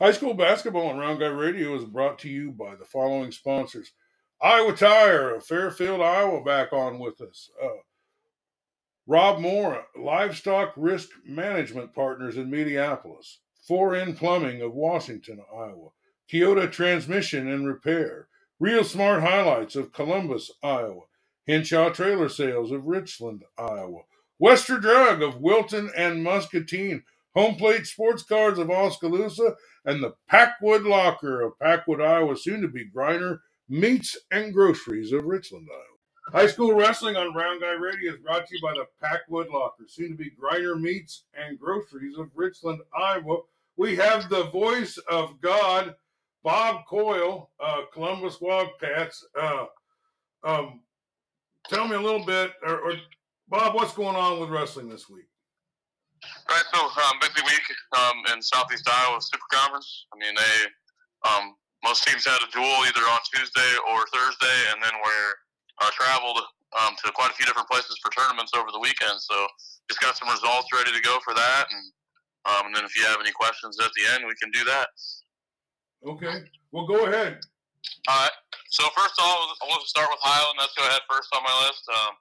High school basketball on Round Guy Radio is brought to you by the following sponsors. Iowa Tire of Fairfield, Iowa, back on with us. Uh, Rob Moore, Livestock Risk Management Partners in Mediapolis. 4N Plumbing of Washington, Iowa. Kyoto Transmission and Repair. Real Smart Highlights of Columbus, Iowa. Henshaw Trailer Sales of Richland, Iowa. Wester Drug of Wilton and Muscatine. Home Plate Sports Cards of Oskaloosa. And the Packwood Locker of Packwood, Iowa, soon to be Griner Meats and Groceries of Richland, Iowa. High School Wrestling on Round Guy Radio is brought to you by the Packwood Locker, soon to be Griner Meats and Groceries of Richland, Iowa. We have the voice of God, Bob Coil, uh, Columbus Wildcats. Uh, um, tell me a little bit, or, or, Bob, what's going on with wrestling this week? Right, so um, busy week um, in Southeast Iowa Super Conference. I mean, they um, most teams had a duel either on Tuesday or Thursday, and then we're uh, traveled um, to quite a few different places for tournaments over the weekend. So just got some results ready to go for that, and um, and then if you have any questions at the end, we can do that. Okay. Well, go ahead. All right. So first of all, I want to start with Highland. Let's go ahead first on my list. Um,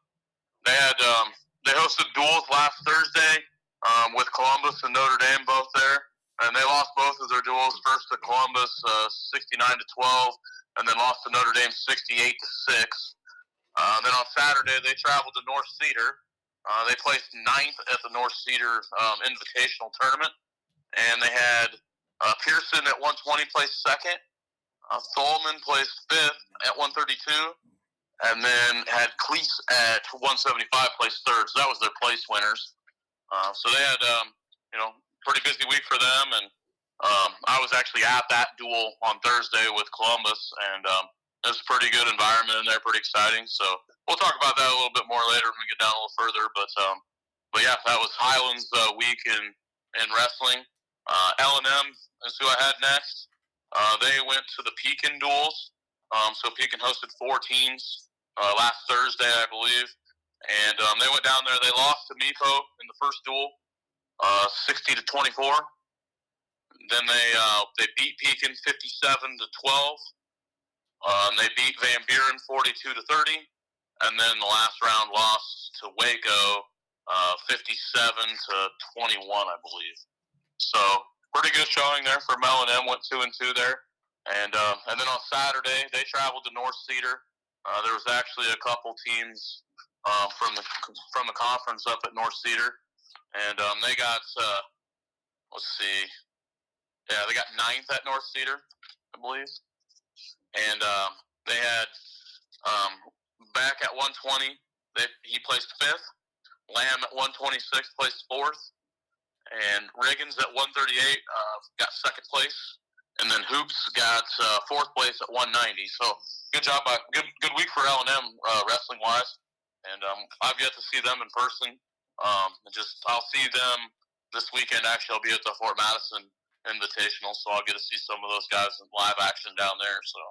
they had um, they hosted duels last Thursday um, with Columbus and Notre Dame both there, and they lost both of their duels. First to Columbus, uh, 69 to 12, and then lost to Notre Dame, 68 to six. Uh, then on Saturday, they traveled to North Cedar. Uh, they placed ninth at the North Cedar um, Invitational Tournament, and they had uh, Pearson at 120 placed second. Uh, Tholman placed fifth at 132, and then had Cleese at 175 placed third. So that was their place winners. Uh, so they had, um, you know, pretty busy week for them, and um, I was actually at that duel on Thursday with Columbus, and um, it's a pretty good environment in there, pretty exciting. So we'll talk about that a little bit more later when we get down a little further. But um, but yeah, that was Highlands uh, week in in wrestling. Uh, L and M is who I had next. Uh, they went to the Pekin duels. Um, so Pekin hosted four teams uh, last Thursday, I believe, and um, they went down there. They lost to Mepo in the first duel, uh, 60 to 24. Then they uh, they beat Pekin 57 to 12. Um, they beat Van Buren 42 to 30, and then the last round lost to Waco uh, 57 to 21, I believe. So pretty good showing there for Mel and M. Went two and two there, and um, and then on Saturday they traveled to North Cedar. Uh, there was actually a couple teams uh, from the from the conference up at North Cedar, and um, they got uh, let's see, yeah, they got ninth at North Cedar, I believe and um, they had um, back at 120. They, he placed fifth. Lamb at 126 placed fourth, and Riggins at 138 uh, got second place, and then Hoops got uh, fourth place at 190. So good job by good good week for L and M uh, wrestling wise, and um, I've yet to see them in person. Um, just I'll see them this weekend. Actually, I'll be at the Fort Madison Invitational, so I'll get to see some of those guys in live action down there. So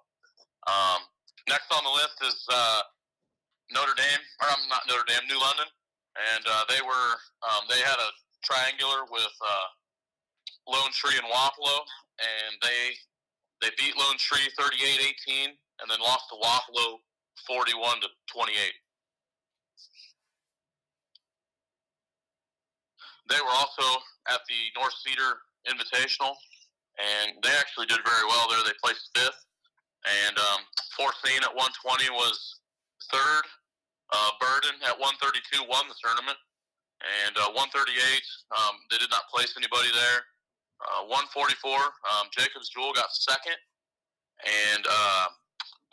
um, next on the list is uh, Notre Dame, or I'm not Notre Dame, New London, and uh, they were um, they had a triangular with uh, Lone Tree and Wapello, and they they beat Lone Tree 38-18, and then lost to Wapello 41 to 28. They were also at the North Cedar Invitational, and they actually did very well there. They placed fifth, and um, Forcine at 120 was third. Uh, Burden at 132 won the tournament. And uh, 138, um, they did not place anybody there. Uh, 144, um, Jacobs Jewel got second. And uh,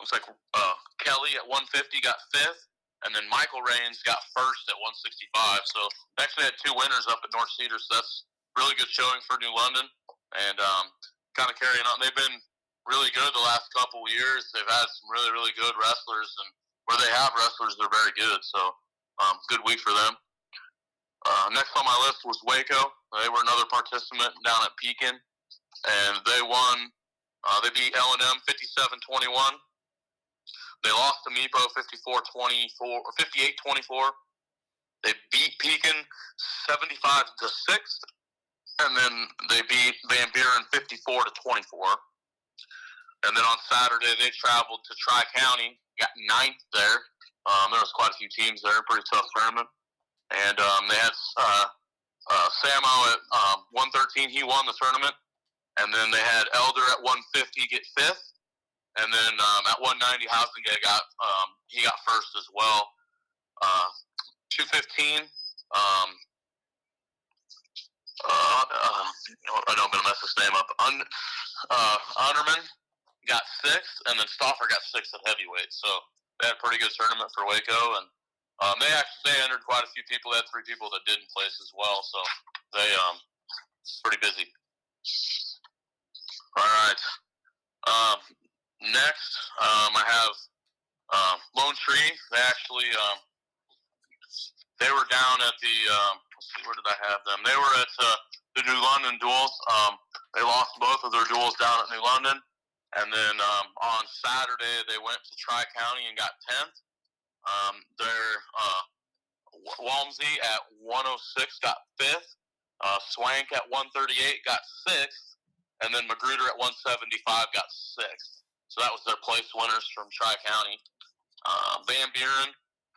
looks like uh, Kelly at 150 got fifth. And then Michael Rains got first at 165. So actually had two winners up at North Cedar. So that's really good showing for New London. And um, kind of carrying on. They've been really good the last couple years. They've had some really, really good wrestlers, and where they have wrestlers, they're very good. So, um, good week for them. Uh, next on my list was Waco. They were another participant down at Pekin, and they won. Uh, they beat L and M 57-21. They lost to Mepo 54-24 or 58-24. They beat Pekin 75 to six, and then they beat Van Buren 54 to 24. And then on Saturday, they traveled to Tri County, got ninth there. Um, there was quite a few teams there, pretty tough tournament. And um, they had uh, uh, Samo at um, 113, he won the tournament. And then they had Elder at 150 get fifth. And then um, at 190, Housingate got um, he got first as well. Uh, 215. Um, uh, uh, I know I'm gonna mess this name up. Un, uh, Honorman got sixth, and then Stoffer got sixth at heavyweight. So they had a pretty good tournament for Waco, and um, they actually they entered quite a few people. They had three people that didn't place as well, so they um pretty busy. All right. Um, next, um, I have uh, Lone Tree. They actually um, they were down at the um, see where did I have them? They were at uh, the New London duels. Um, they lost both of their duels down at New London. And then um, on Saturday, they went to Tri County and got 10th. Um, their uh, Walmsey at 106 got 5th. Uh, Swank at 138 got 6th. And then Magruder at 175 got 6th. So that was their place winners from Tri County. Uh, Van Buren,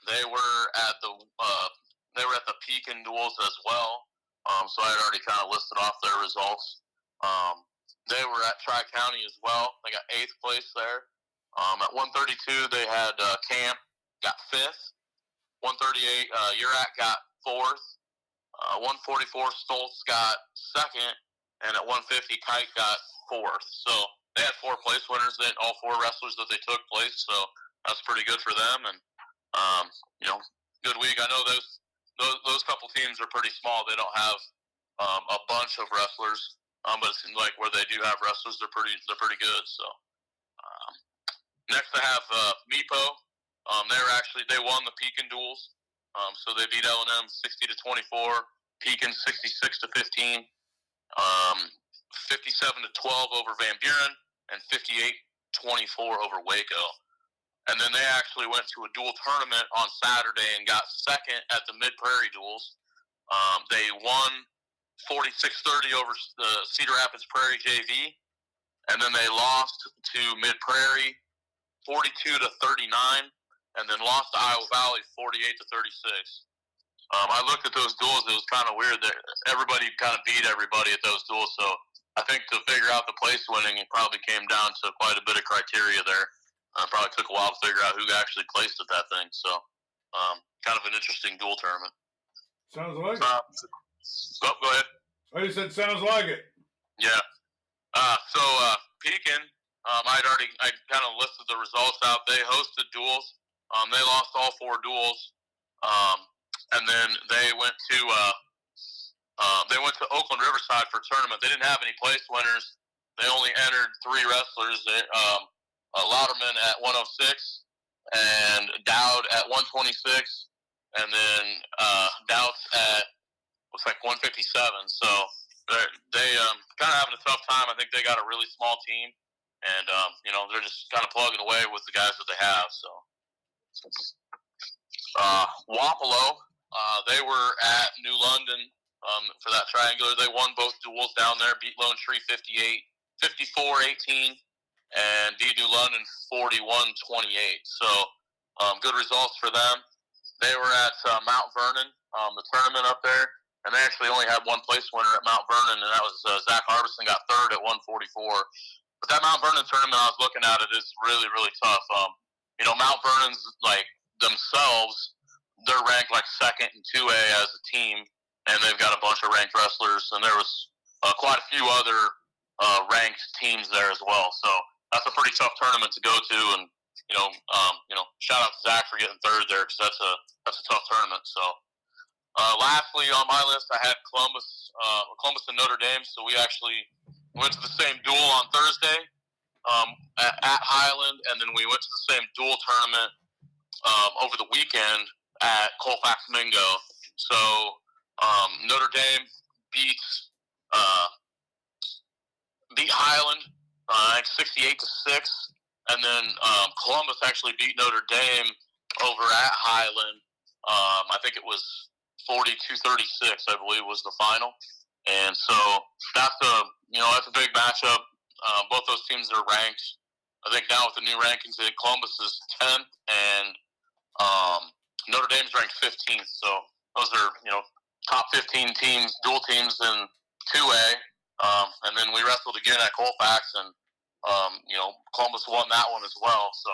they were at the uh, they were at the Pekin duels as well. Um, so I had already kind of listed off their results. Um, they were at Tri County as well. They got eighth place there. Um, at 132, they had uh, Camp got fifth. 138, uh, Urat got fourth. Uh, 144, Stoltz got second, and at 150, Kite got fourth. So they had four place winners. Then all four wrestlers that they took place. So that's pretty good for them. And um, you know, good week. I know those those, those couple teams are pretty small. They don't have um, a bunch of wrestlers. Um, but it seems like where they do have wrestlers, they're pretty they're pretty good. So um, next I have uh, Mepo. Um, they're actually they won the Pekin duels. Um, so they beat L and M sixty to twenty four, Pekin sixty six to fifteen, um, fifty seven to twelve over Van Buren, and 58-24 over Waco. And then they actually went to a dual tournament on Saturday and got second at the Mid Prairie duels. Um, they won 46-30 over the Cedar Rapids Prairie JV, and then they lost to Mid Prairie 42 to 39, and then lost to Iowa Valley 48 to 36. Um, I looked at those duels; it was kind of weird that everybody kind of beat everybody at those duels. So I think to figure out the place winning, it probably came down to quite a bit of criteria there. Uh, probably took a while to figure out who actually placed at that thing. So um, kind of an interesting dual tournament. Sounds like uh, it. Oh, go ahead. I just said sounds like it. Yeah. Uh, so uh, Pekin, um, I'd already I kind of listed the results out. They hosted duels. Um, they lost all four duels, um, and then they went to uh, they went to Oakland Riverside for a tournament. They didn't have any place winners. They only entered three wrestlers. They, um, uh, at 106 and Dowd at 126, and then uh, at looks like 157. So they um, kind of having a tough time. I think they got a really small team, and um, you know they're just kind of plugging away with the guys that they have. So uh, Wapello, uh, they were at New London um, for that triangular. They won both duels down there, beat Lone Tree 58, 54 18, and New London 41 28. So um, good results for them. They were at uh, Mount Vernon, um, the tournament up there, and they actually only had one place winner at Mount Vernon, and that was uh, Zach Harbison got third at 144. But that Mount Vernon tournament, I was looking at it, is really really tough. Um, you know, Mount Vernon's like themselves, they're ranked like second and two A as a team, and they've got a bunch of ranked wrestlers, and there was uh, quite a few other uh, ranked teams there as well. So that's a pretty tough tournament to go to, and you know, um, you know, shout out to Zach for getting third there because that's a that's a tough tournament. So, uh, lastly on my list, I had Columbus, uh, Columbus and Notre Dame. So we actually went to the same duel on Thursday um, at, at, Highland, and then we went to the same duel tournament um, over the weekend at Colfax Mingo. So um, Notre Dame beats uh, beat Highland uh, 68 to six, and then um, Columbus actually beat Notre Dame over at Highland. Um, I think it was 42-36, I believe, was the final. and so that's a you know that's a big matchup. Uh, both those teams are ranked. I think now with the new rankings, Columbus is tenth, and um, Notre Dame's ranked fifteenth. So those are you know top fifteen teams, dual teams in two A. Um, and then we wrestled again at Colfax, and um, you know Columbus won that one as well. So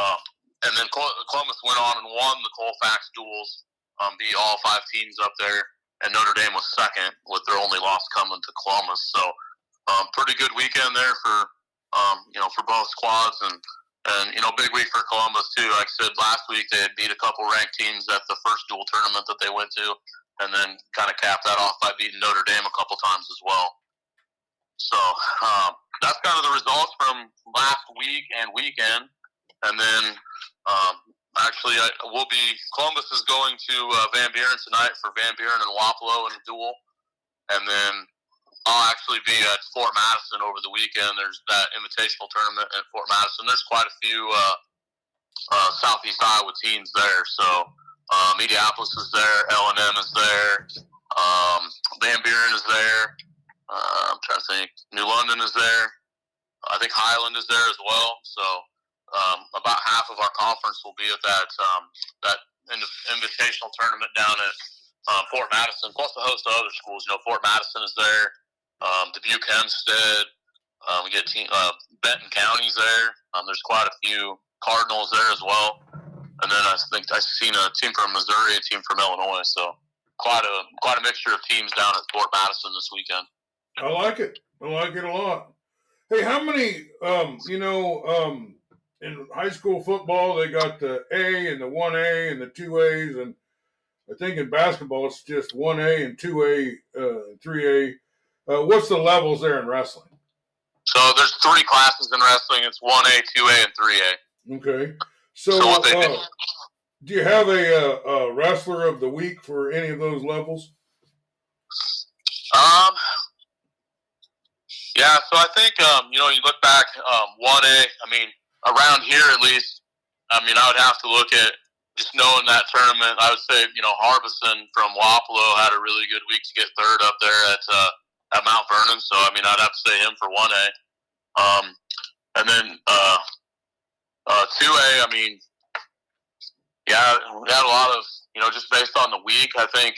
um, and then Columbus went on and won the Colfax duels, um, beat all five teams up there, and Notre Dame was second with their only loss coming to Columbus. So, um, pretty good weekend there for um, you know for both squads, and and you know big week for Columbus too. Like I said last week, they had beat a couple ranked teams at the first dual tournament that they went to, and then kind of capped that off by beating Notre Dame a couple times as well. So um, that's kind of the results from last week and weekend. And then um, actually, I will be Columbus is going to uh, Van Buren tonight for Van Buren and Wapello in a duel, and then I'll actually be at Fort Madison over the weekend. There's that invitational tournament at Fort Madison. There's quite a few uh, uh, Southeast Iowa teams there. So um, Mediapolis is there, L and M is there, um, Van Buren is there. Uh, I'm trying to think. New London is there. I think Highland is there as well. So um, about half of our conference will be at that um, that invitational tournament down at uh, Fort Madison, plus a host of other schools. You know, Fort Madison is there, um, Dubuque Hempstead. Um, we get team, uh, Benton County's there. Um, there's quite a few Cardinals there as well, and then I think I've seen a team from Missouri, a team from Illinois. So quite a quite a mixture of teams down at Fort Madison this weekend. I like it. I like it a lot. Hey, how many? Um, you know, um, in high school football, they got the A and the 1A and the 2As. And I think in basketball, it's just 1A and 2A, uh, 3A. Uh, what's the levels there in wrestling? So there's three classes in wrestling. It's 1A, 2A, and 3A. Okay. So, uh, do you have a, a, uh, a, wrestler of the week for any of those levels? Um, yeah, so I think, um, you know, you look back, um, 1A, I mean, around here at least, I mean, I would have to look at just knowing that tournament. I would say, you know, Harbison from Wapello had a really good week to get third up there at uh, at Mount Vernon. So, I mean, I'd have to say him for one A. Um, and then uh, uh, two A. I mean, yeah, we had a lot of you know just based on the week. I think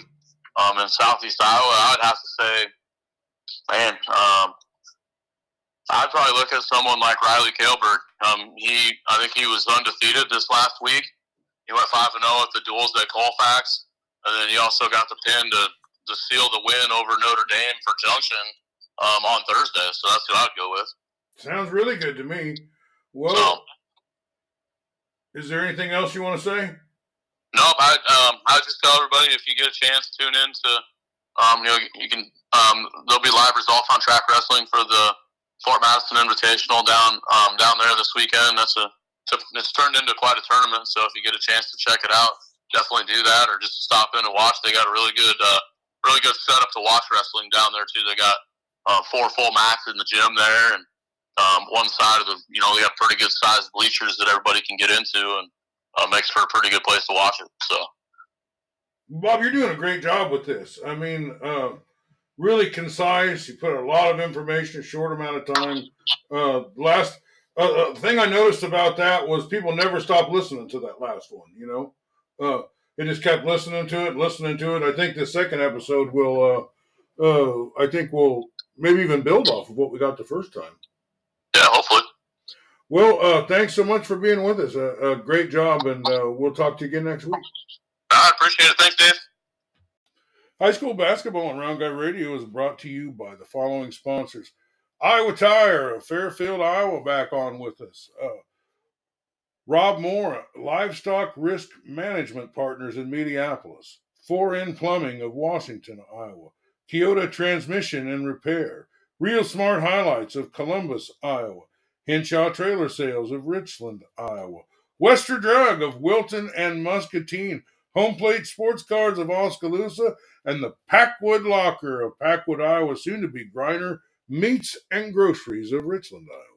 um, in Southeast Iowa, I would have to say, man, um, I'd probably look at someone like Riley Kaleberg. Um, he, I think he was undefeated this last week. He went five and zero oh at the duels at Colfax, and then he also got the pin to to seal the win over Notre Dame for Junction um, on Thursday. So that's who I'd go with. Sounds really good to me. Well, so, is there anything else you want to say? No, I um, I just tell everybody if you get a chance, tune in to um, you know you can um, there'll be live results on track wrestling for the Fort Madison Invitational down um, down there this weekend. That's a it's turned into quite a tournament. So if you get a chance to check it out, definitely do that, or just stop in and watch. They got a really good uh, really good setup to watch wrestling down there too. They got uh, four full mats in the gym there, and um, one side of the you know they have pretty good sized bleachers that everybody can get into, and uh, makes for a pretty good place to watch it. So. Bob, you're doing a great job with this. I mean, uh, really concise. You put a lot of information in a short amount of time. Uh, last uh, uh, thing I noticed about that was people never stopped listening to that last one. You know, uh, they just kept listening to it, listening to it. I think the second episode will, uh, uh, I think will maybe even build off of what we got the first time. Yeah, hopefully. Well, uh, thanks so much for being with us. A great job, and uh, we'll talk to you again next week. I appreciate it. Thanks, Dave. High school basketball on Round Guy Radio is brought to you by the following sponsors. Iowa Tire of Fairfield, Iowa, back on with us. Uh, Rob Moore, Livestock Risk Management Partners in Mediapolis. 4N Plumbing of Washington, Iowa. Kyoto Transmission and Repair. Real Smart Highlights of Columbus, Iowa. Henshaw Trailer Sales of Richland, Iowa. Wester Drug of Wilton and Muscatine. Home Plate Sports Cards of Oskaloosa and the Packwood Locker of Packwood, Iowa, soon to be Griner Meats and Groceries of Richland, Iowa.